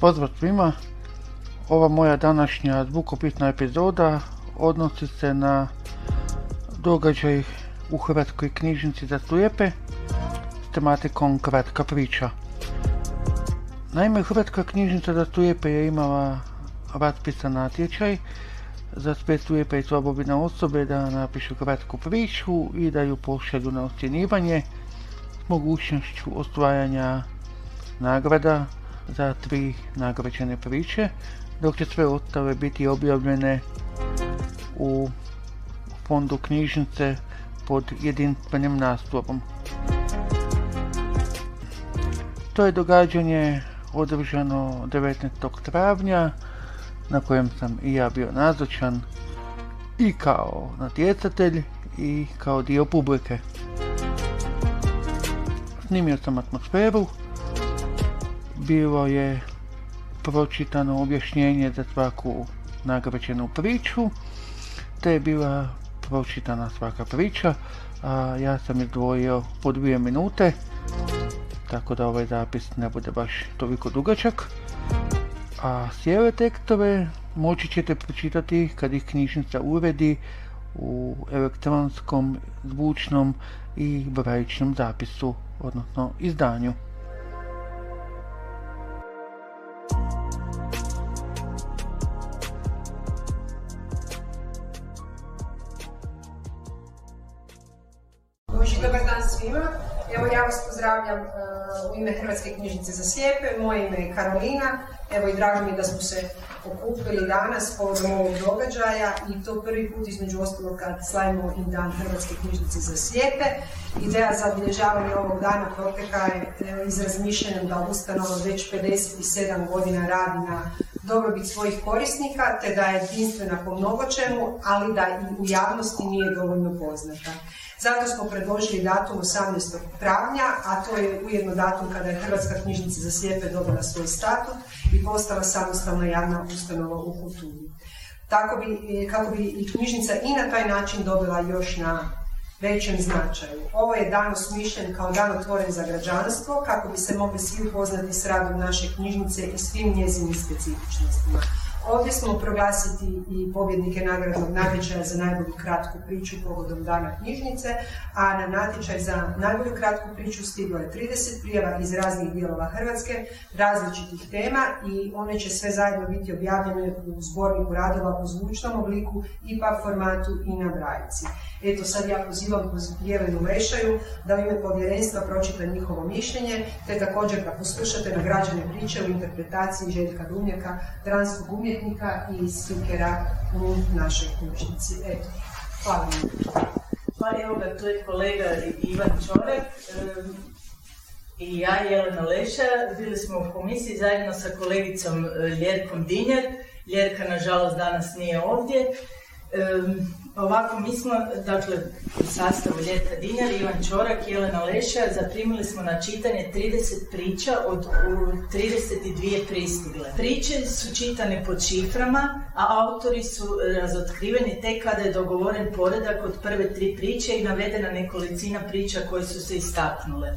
Pozdrav svima. Ova moja današnja zvukopitna epizoda odnosi se na događaj u Hrvatskoj knjižnici za slijepe s tematikom kratka priča. Naime, Hrvatska knjižnica za slijepe je imala raspisan natječaj za sve slijepe i slabobine osobe da napišu kratku priču i da ju pošalju na ocjenjivanje s mogućnošću osvajanja nagrada za tri nagrađene priče, dok će sve ostale biti objavljene u fondu knjižnice pod jedinstvenim naslovom. To je događanje održano 19. travnja na kojem sam i ja bio nazočan i kao natjecatelj i kao dio publike. Snimio sam atmosferu, bilo je pročitano objašnjenje za svaku nagrađenu priču, te je bila pročitana svaka priča, a ja sam izdvojio po dvije minute, tako da ovaj zapis ne bude baš toliko dugačak. A sjeve tekstove moći ćete pročitati kad ih knjižnica uredi u elektronskom, zvučnom i brajičnom zapisu, odnosno izdanju. Dobar dan svima. Evo ja vas pozdravljam uh, u ime Hrvatske knjižnice za slijepe. Moje ime je Karolina. Evo i drago mi da smo se okupili danas povodom ovog događaja i to prvi put između ostalog kad slavimo i dan Hrvatske knjižnice za slijepe. Ideja za obilježavanje ovog dana proteka je e, iz razmišljanja da ustanova već 57 godina radi na dobrobit svojih korisnika, te da je jedinstvena po mnogo čemu, ali da i u javnosti nije dovoljno poznata. Zato smo predložili datum 18. travnja, a to je ujedno datum kada je Hrvatska knjižnica za slijepe dobila svoj statut i postala samostalna javna ustanova u kulturi. Tako bi, kako bi i knjižnica i na taj način dobila još na većem značaju. Ovo je dan osmišljen kao dan otvoren za građanstvo, kako bi se mogli svi upoznati s radom naše knjižnice i svim njezinim specifičnostima. Ovdje smo proglasiti i pobjednike nagradnog natječaja za najbolju kratku priču povodom dana knjižnice, a na natječaj za najbolju kratku priču stiglo je 30 prijava iz raznih dijelova Hrvatske, različitih tema i one će sve zajedno biti objavljene u zborniku radova u zvučnom obliku, IPA formatu i na brajici. Eto sad ja pozivam Jelenu Lešaju da u ime povjerenstva pročita njihovo mišljenje, te također da poslušate nagrađene priče u interpretaciji Željka Dumjaka, dranskog umjetnika i slikera u našoj knjižnici. Eto, hvala vam. Pa evo ga, to je kolega Ivan Čorek i ja, Jelena Leša, bili smo u komisiji zajedno sa kolegicom e, Ljerkom Dinjer. Ljerka, nažalost, danas nije ovdje. Ovako, mi smo, dakle, u sastavu Ljeta Dinjar, Ivan Čorak i Jelena Leša, zaprimili smo na čitanje 30 priča od 32 pristigle. Priče su čitane pod šiframa, a autori su razotkriveni tek kada je dogovoren poredak od prve tri priče i navedena nekolicina priča koje su se istaknule.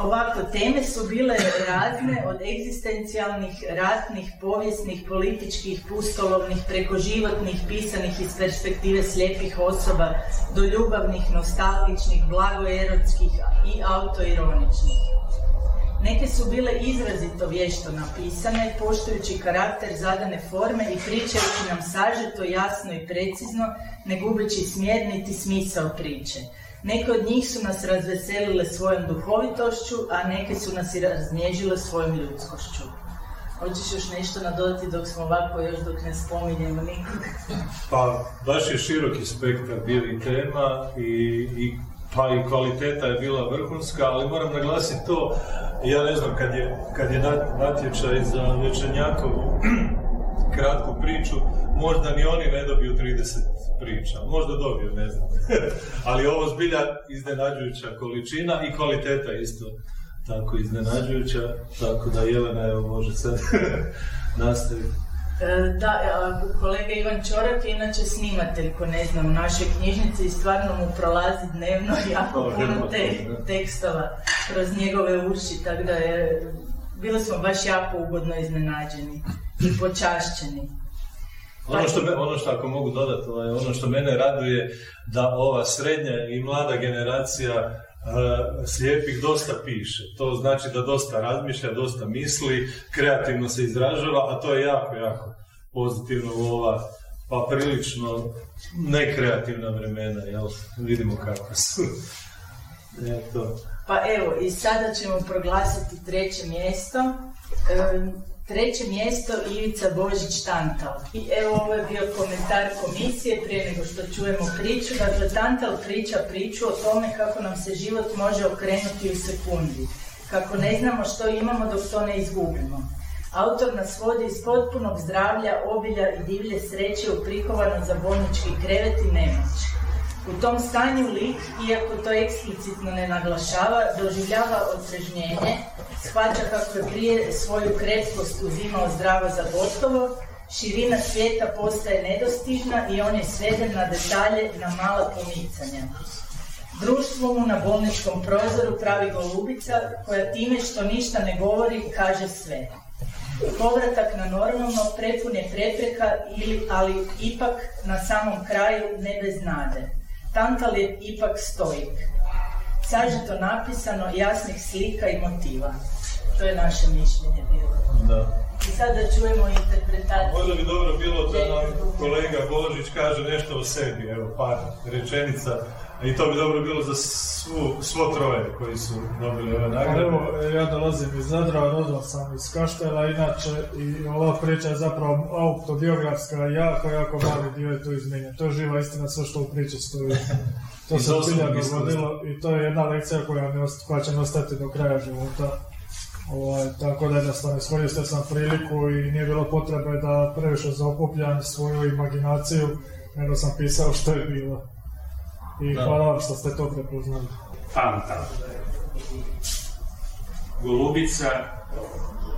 Ovako, teme su bile razne od egzistencijalnih, ratnih, povijesnih, političkih, pustolovnih, preko životnih, pisanih iz perspektive slijepih osoba, do ljubavnih, nostalgičnih, blagoerotskih i autoironičnih. Neke su bile izrazito vješto napisane, poštujući karakter zadane forme i pričajući nam sažeto, jasno i precizno, ne gubeći smjer niti smisao priče. Neke od njih su nas razveselile svojom duhovitošću, a neke su nas i raznježile svojom ljudskošću. Hoćeš još nešto nadodati dok smo ovako još dok ne spominjemo nikog? Pa, baš je široki spektar bili tema i, i pa i kvaliteta je bila vrhunska, ali moram naglasiti to, ja ne znam, kad je, kad je natječaj za Večernjakovu kratku priču, možda ni oni ne dobiju 30 priča. Možda dobiju, ne znam. Ali ovo zbilja iznenađujuća količina i kvaliteta isto tako iznenađujuća, tako da Jelena evo može sad nastaviti. E, da, kolega Ivan Čorak je inače snimatelj, ko ne znam, u našoj knjižnici i stvarno mu prolazi dnevno jako puno te, tekstova kroz njegove uši, tako da je bili smo baš jako ugodno iznenađeni i počašćeni. Ono što, me, ono što ako mogu dodati, ovaj, ono što mene raduje da ova srednja i mlada generacija uh, slijepih dosta piše. To znači da dosta razmišlja, dosta misli, kreativno se izražava, a to je jako, jako pozitivno u ova pa prilično nekreativna vremena, jel? Vidimo kako su. Eto. Pa evo, i sada ćemo proglasiti treće mjesto. Treće mjesto Ivica Božić Tantal. I evo ovo je bio komentar komisije prije nego što čujemo priču. Dakle, Tantal priča priču o tome kako nam se život može okrenuti u sekundi. Kako ne znamo što imamo dok to ne izgubimo. Autor nas vodi iz potpunog zdravlja, obilja i divlje sreće u za bolnički krevet i nemoć. U tom stanju lik, iako to eksplicitno ne naglašava, doživljava otrežnjenje, shvaća kako je prije svoju kretkost uzimao zdravo za gotovo, širina svijeta postaje nedostižna i on je sveden na detalje na mala pomicanja. Društvo mu na bolničkom prozoru pravi golubica koja time što ništa ne govori kaže sve. Povratak na normalno prepun je prepreka, ili, ali ipak na samom kraju ne bez nade. Tantal je ipak stojik. Sažeto napisano, jasnih slika i motiva. To je naše mišljenje bilo. Da. I sada čujemo interpretaciju. Možda bi dobro bilo da nam kolega Božić kaže nešto o sebi, evo par rečenica i to bi dobro bilo za svu, svo troje koji su dobili ove nagrade. Evo, ja dolazim iz Zadra, rodio sam iz Kaštela, inače i ova priča je zapravo autobiografska, jako, jako mali dio je tu izmijenjen. To je živa istina, sve što u priči stoji. To se zbilja dogodilo i to je jedna lekcija koja, ne, koja će ostati do kraja života. Ovaj, tako da jednostavno iskoristio sam priliku i nije bilo potrebe da previše zaokupljam svoju imaginaciju, nego sam pisao što je bilo. I hvala vam što ste to prepoznali. Fanta. Golubica,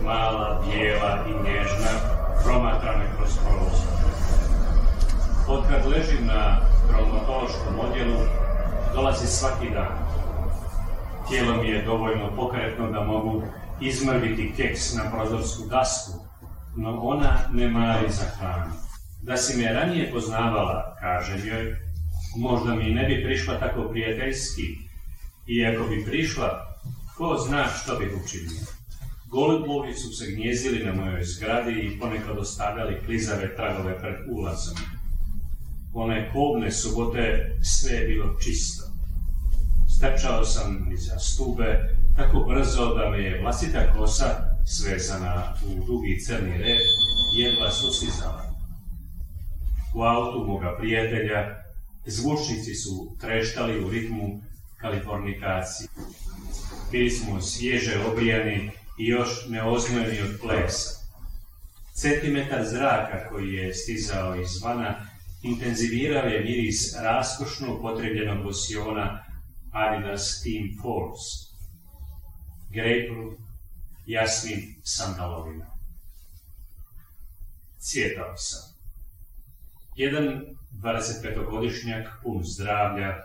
mala, bijela i nježna, promatrana kroz prolaz. Otkad ležim na traumatološkom odjelu, dolazi svaki dan. Tijelo mi je dovoljno pokretno da mogu izmrviti keks na prozorsku dasku, no ona ne mari za hranu. Da si me ranije poznavala, kaže joj, možda mi ne bi prišla tako prijateljski, i ako bi prišla, ko zna što bih učinio. Golublovi su se gnjezili na mojoj zgradi i ponekad ostavljali klizave tragove pred ulazom. One kobne subote sve je bilo čisto. Strčao sam iza stube tako brzo da me je vlastita kosa, svezana u dugi crni red, jedva susizala. U autu moga prijatelja Zvučnici su treštali u ritmu kalifornikacije. Bili smo svježe obrijani i još neoznojeni od pleksa. Centimetar zraka koji je stizao izvana intenzivirao je miris raskošno upotrebljenog losiona Adidas Team Force. Grapefruit jasnim sandalovima. Cvjetao sam. Jedan 25-godišnjak pun zdravlja,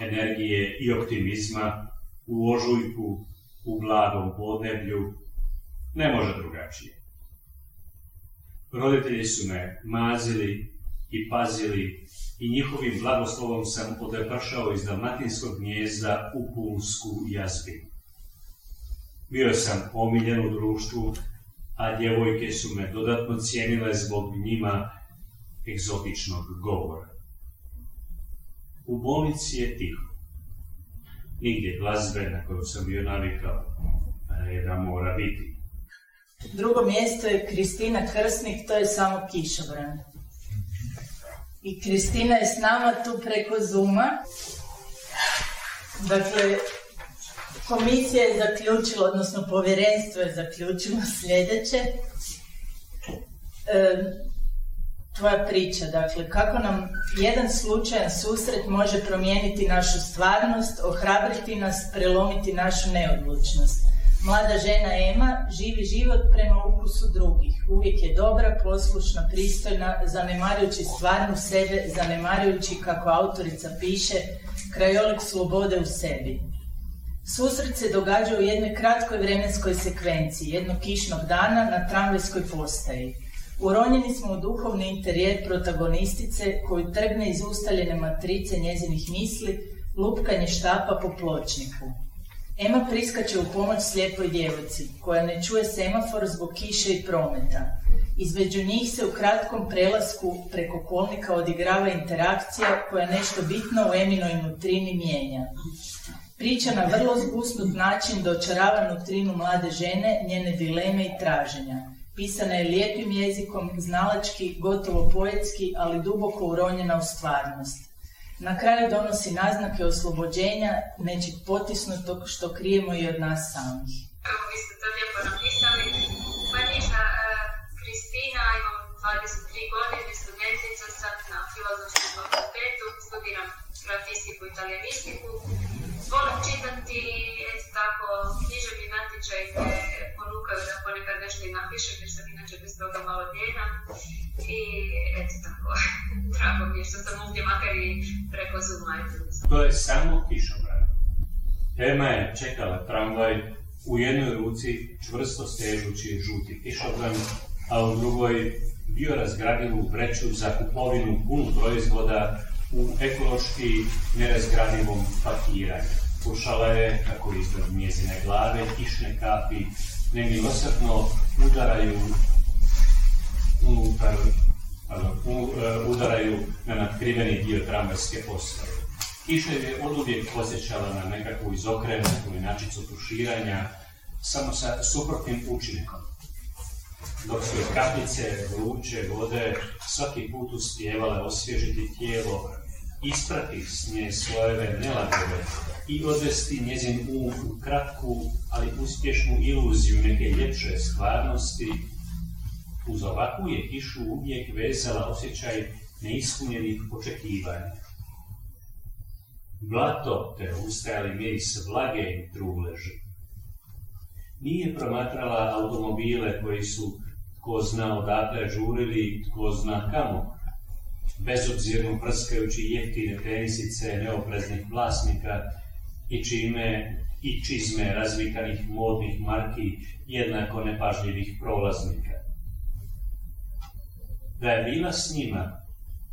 energije i optimizma u ožujku, u blagom podneblju, ne može drugačije. Roditelji su me mazili i pazili i njihovim blagoslovom sam odepršao iz dalmatinskog gnjezda u pulsku jazbinu. Bio sam omiljen u društvu, a djevojke su me dodatno cijenile zbog njima egzotičnog govora. U bolnici je tiho. Nigdje glazbe na koju sam bio navikao, reda mora biti. Drugo mjesto je Kristina Krsnik, to je samo kišobran. I Kristina je s nama tu preko Zuma. Dakle, komisija je zaključila, odnosno povjerenstvo je zaključilo sljedeće. E, tvoja priča, dakle, kako nam jedan slučajan susret može promijeniti našu stvarnost, ohrabriti nas, prelomiti našu neodlučnost. Mlada žena Ema živi život prema ukusu drugih. Uvijek je dobra, poslušna, pristojna, zanemarujući stvarnu sebe, zanemarujući, kako autorica piše, krajolik slobode u sebi. Susret se događa u jednoj kratkoj vremenskoj sekvenciji, jednog kišnog dana na tramvajskoj postaji. Uronjeni smo u duhovni interijer protagonistice koju trgne iz ustaljene matrice njezinih misli, lupkanje štapa po pločniku. Ema priskače u pomoć slijepoj djevojci, koja ne čuje semafor zbog kiše i prometa. Između njih se u kratkom prelasku preko kolnika odigrava interakcija koja nešto bitno u Eminoj nutrini mijenja. Priča na vrlo zgusnut način dočarava nutrinu mlade žene, njene dileme i traženja. Pisana je lijepim jezikom, znalački, gotovo poetski, ali duboko uronjena u stvarnost. Na kraju donosi naznake oslobođenja, nečeg potisnutog što krijemo i od nas samih. Evo, vi ste to lijepo napisali. Pa e, Kristina, imam 23 godine, studentica sad na filozofskom fakultetu, studiram grafistiku i italijanistiku. Volim čitati, eto tako, književni natječaj me ponukaju da ponekad nešto i napišem, jer sam inače bez toga malo djena. I eto tako, što sam ovdje makar i preko Zooma. To je samo kišobran. Ema je čekala tramvaj u jednoj ruci čvrsto stežući žuti kišobran, a u drugoj bio razgradivu vreću za kupovinu punu proizvoda u ekološki nerazgradivom pakiranju. Slušala je kako iznad njezine glave kišne kapi nemilosrdno udaraju unutar, udaraju na nadkriveni dio tramvajske postave. Kiša je od uvijek posjećala na nekakvu izokrenutu inačicu tuširanja, samo sa suprotnim učinkom. Dok su je kapljice vruće vode svaki put uspjevale osvježiti tijelo, isprati s nje slojeve nelagove i odvesti njezin um u kratku, ali uspješnu iluziju neke ljepše stvarnosti, uz ovakvu je kišu uvijek vezala osjećaj neispunjenih očekivanja. Blato te ustajali miris vlage i truleži. Nije promatrala automobile koji su tko zna odakle žurili, tko zna kamo, bezobzirno prskajući jeftine tenisice neopreznih vlasnika i čime i čizme razvikanih modnih marki jednako nepažljivih prolaznika. Da je bila s njima,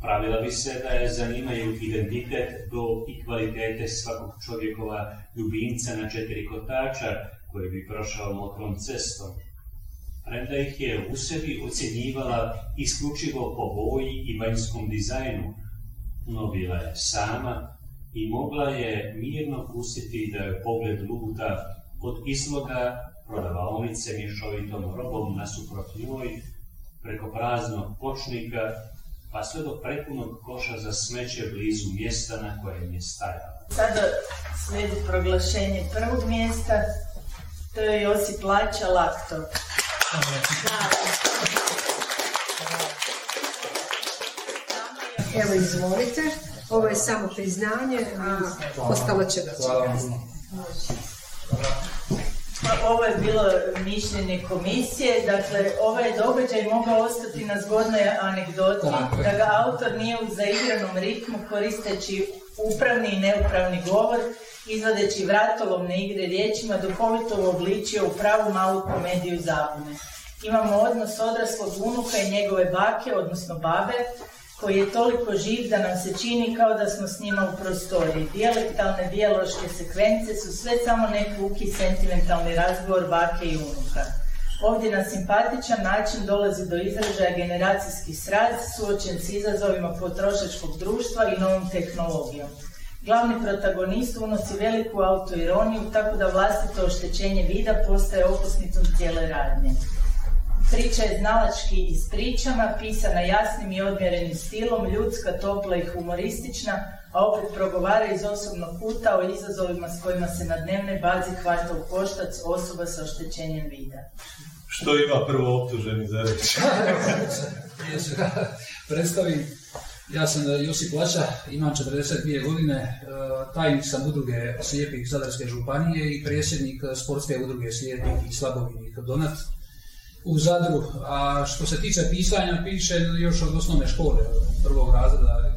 pravila bi se da je zanimaju identitet do i kvalitete svakog čovjekova ljubimca na četiri kotača koji bi prošao mokrom cestom, premda ih je u sebi ocjenjivala isključivo po boji i vanjskom dizajnu, no bila je sama i mogla je mirno pustiti da je pogled luta od izloga prodavaonice mješovitom robom nasuprot njoj, preko praznog počnika, pa sve do prepunog koša za smeće blizu mjesta na kojem je stajala. Sada slijedi proglašenje prvog mjesta, to je Josip Lača Lakto. Evo izvolite, ovo je samo priznanje, a ostalo će doći kasnije. Ovo je bilo mišljenje komisije, dakle ovaj događaj mogao ostati na zgodnoj anegdoti, da ga autor nije u zaigranom ritmu koristeći upravni i neupravni govor, izvodeći vratolovne igre riječima, duhovito uobličio u pravu malu komediju zabune. Imamo odnos odraslog unuka i njegove bake, odnosno babe, koji je toliko živ da nam se čini kao da smo s njima u prostoriji. Dijalektalne dijaloške sekvence su sve samo neki sentimentalni razgovor bake i unuka. Ovdje na simpatičan način dolazi do izražaja generacijski sraz suočen s izazovima potrošačkog društva i novom tehnologijom. Glavni protagonist unosi veliku autoironiju, tako da vlastito oštećenje vida postaje okosnicom cijele radnje. Priča je znalački ispričana, pisana jasnim i odmjerenim stilom, ljudska, topla i humoristična, a opet progovara iz osobnog kuta o izazovima s kojima se na dnevnoj bazi hvata u koštac osoba sa oštećenjem vida. Što ima prvo optuženi za reći? predstavim. Ja sam Josip Lača, imam 42 godine, e, tajnik sam udruge slijepih Zadarske županije i predsjednik sportske udruge slijepih i slabovidnih Donat u Zadru. A što se tiče pisanja, piše još od osnovne škole, od prvog razreda.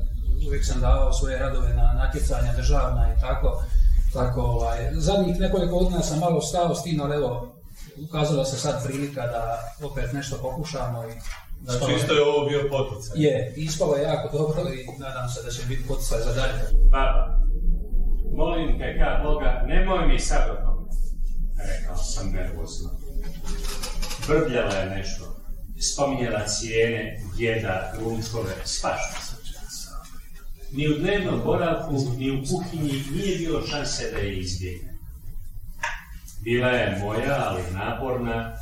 Uvijek sam davao svoje radove na natjecanja državna i tako. Tako, ovaj, zadnjih nekoliko godina sam malo stao s tim, ali evo, ukazala se sad prilika da opet nešto pokušamo i Znači isto je ovo bio poticaj. Je, ispalo je jako dobro i nadam se da će biti poticaj za dalje. Baba, molim te ka Boga, nemoj mi sad o tome. Rekao sam nervozno. Brbljala je nešto. Spominjala cijene, djeda, ručkove, svašta. Ni u dnevnom boravku, ni u kuhinji nije bilo šanse da je izbjegne. Bila je moja, ali naporna,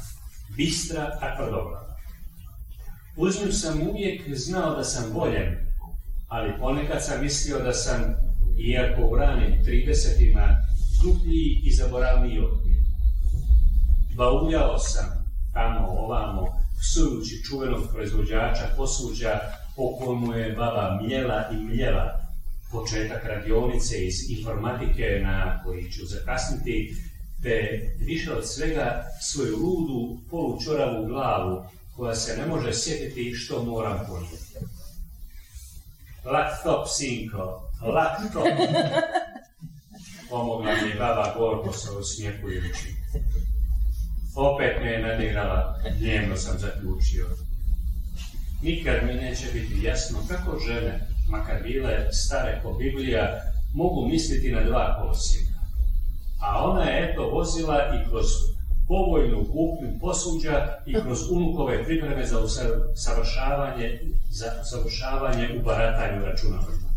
bistra, a tvrdoglava. Uz nju sam uvijek znao da sam voljen, ali ponekad sam mislio da sam, iako u ranim 30-ima, gluplji i zaboravniji od nje. Bauljao sam tamo ovamo, psujući čuvenog proizvođača posuđa po kojemu je baba mljela i mljela početak radionice iz informatike na koji ću zakasniti, te više od svega svoju ludu, polučoravu glavu koja se ne može sjetiti što moram ponijeti. Laptop, sinko, laptop. Pomogla mi je baba gorko se osmijehujući. Opet me je nadigrala, dnevno sam zaključio. Nikad mi neće biti jasno kako žene, makar bile stare ko Biblija, mogu misliti na dva kolosijeka. A ona je eto vozila i kroz povoljnu kupnju posuđa i kroz unukove pripreme za usavršavanje, za usavršavanje u baratanju računalima.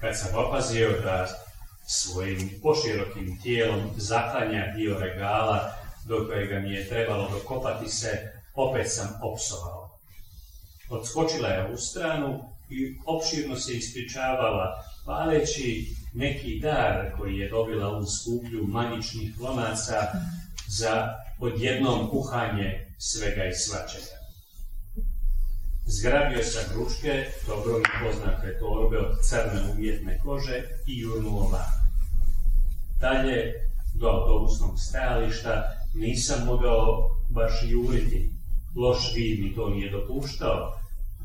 Kad sam opazio da svojim poširokim tijelom zaklanja dio regala do kojega mi je trebalo dokopati se, opet sam opsovao. Odskočila je u stranu i opširno se ispričavala, paleći neki dar koji je dobila u skuplju maničnih lonaca za odjednom kuhanje svega i svačega. Zgrabio sam ručke, dobro mi poznate torbe od crne umjetne kože i jurnuo van. Dalje, do autobusnog stajališta, nisam mogao baš juriti. Loš vid mi to nije dopuštao,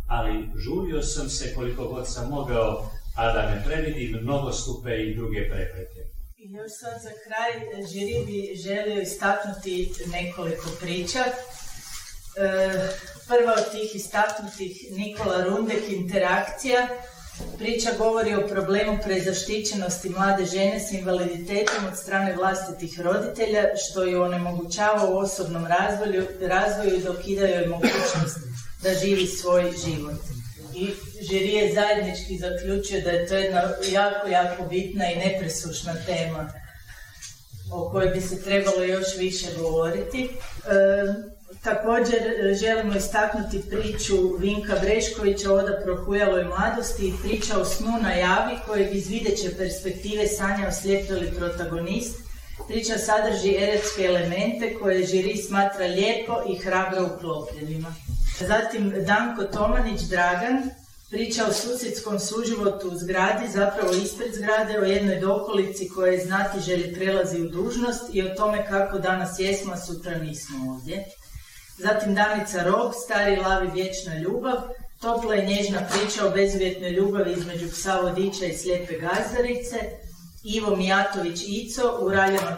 ali žurio sam se koliko god sam mogao a da ne previdim nogostupe i druge prepreke. I još sad za kraj žiri bi želio istaknuti nekoliko priča. Prva od tih istaknutih Nikola Rundek interakcija. Priča govori o problemu prezaštićenosti mlade žene s invaliditetom od strane vlastitih roditelja, što ju onemogućava u osobnom razvoju, i dokidaju joj mogućnost da živi svoj život i žiri je zajednički zaključio da je to jedna jako, jako bitna i nepresušna tema o kojoj bi se trebalo još više govoriti. Također e, želimo istaknuti priču Vinka Breškovića Oda prohujaloj mladosti i priča o snu na javi kojeg iz videće perspektive sanja oslijepili protagonist. Priča sadrži eretske elemente koje žiri smatra lijepo i hrabro uklopljenima. Zatim Danko Tomanić Dragan priča o susjedskom suživotu u zgradi, zapravo ispred zgrade, o jednoj dokolici koja je znati želi prelazi u dužnost i o tome kako danas jesmo, a sutra nismo ovdje. Zatim Danica Rog, stari lavi vječna ljubav, topla i nježna priča o bezuvjetnoj ljubavi između psa vodiča i slijepe gazdarice, Ivo Mijatović Ico, u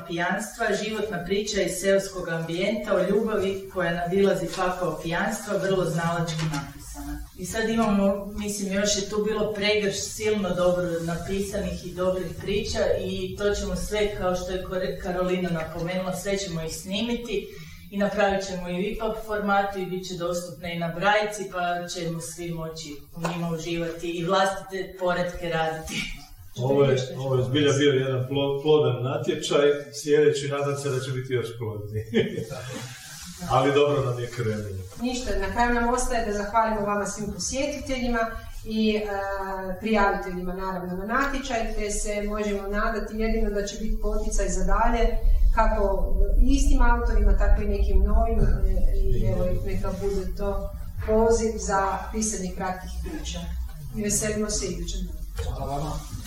pijanstva, životna priča iz seoskog ambijenta o ljubavi koja nadilazi pakao pijanstva, vrlo znalački napisana. I sad imamo, mislim, još je tu bilo pregrš silno dobro napisanih i dobrih priča i to ćemo sve, kao što je Karolina napomenula, sve ćemo ih snimiti i napravit ćemo i u formatu i bit će dostupne i na brajci, pa ćemo svi moći u njima uživati i vlastite poredke raditi. Ovo je, ovo je zbilja bio jedan plodan natječaj, sljedeći nadam se da će biti još plodni. Ali dobro nam je krenulo. Ništa, na kraju nam ostaje da zahvalimo vama svim posjetiteljima i e, prijaviteljima naravno na natječaj, te se možemo nadati jedino da će biti poticaj za dalje, kako istim autorima, tako i nekim novim e, i evo neka bude to poziv za pisanje kratkih priča. I veselimo se idućem. Hvala vama.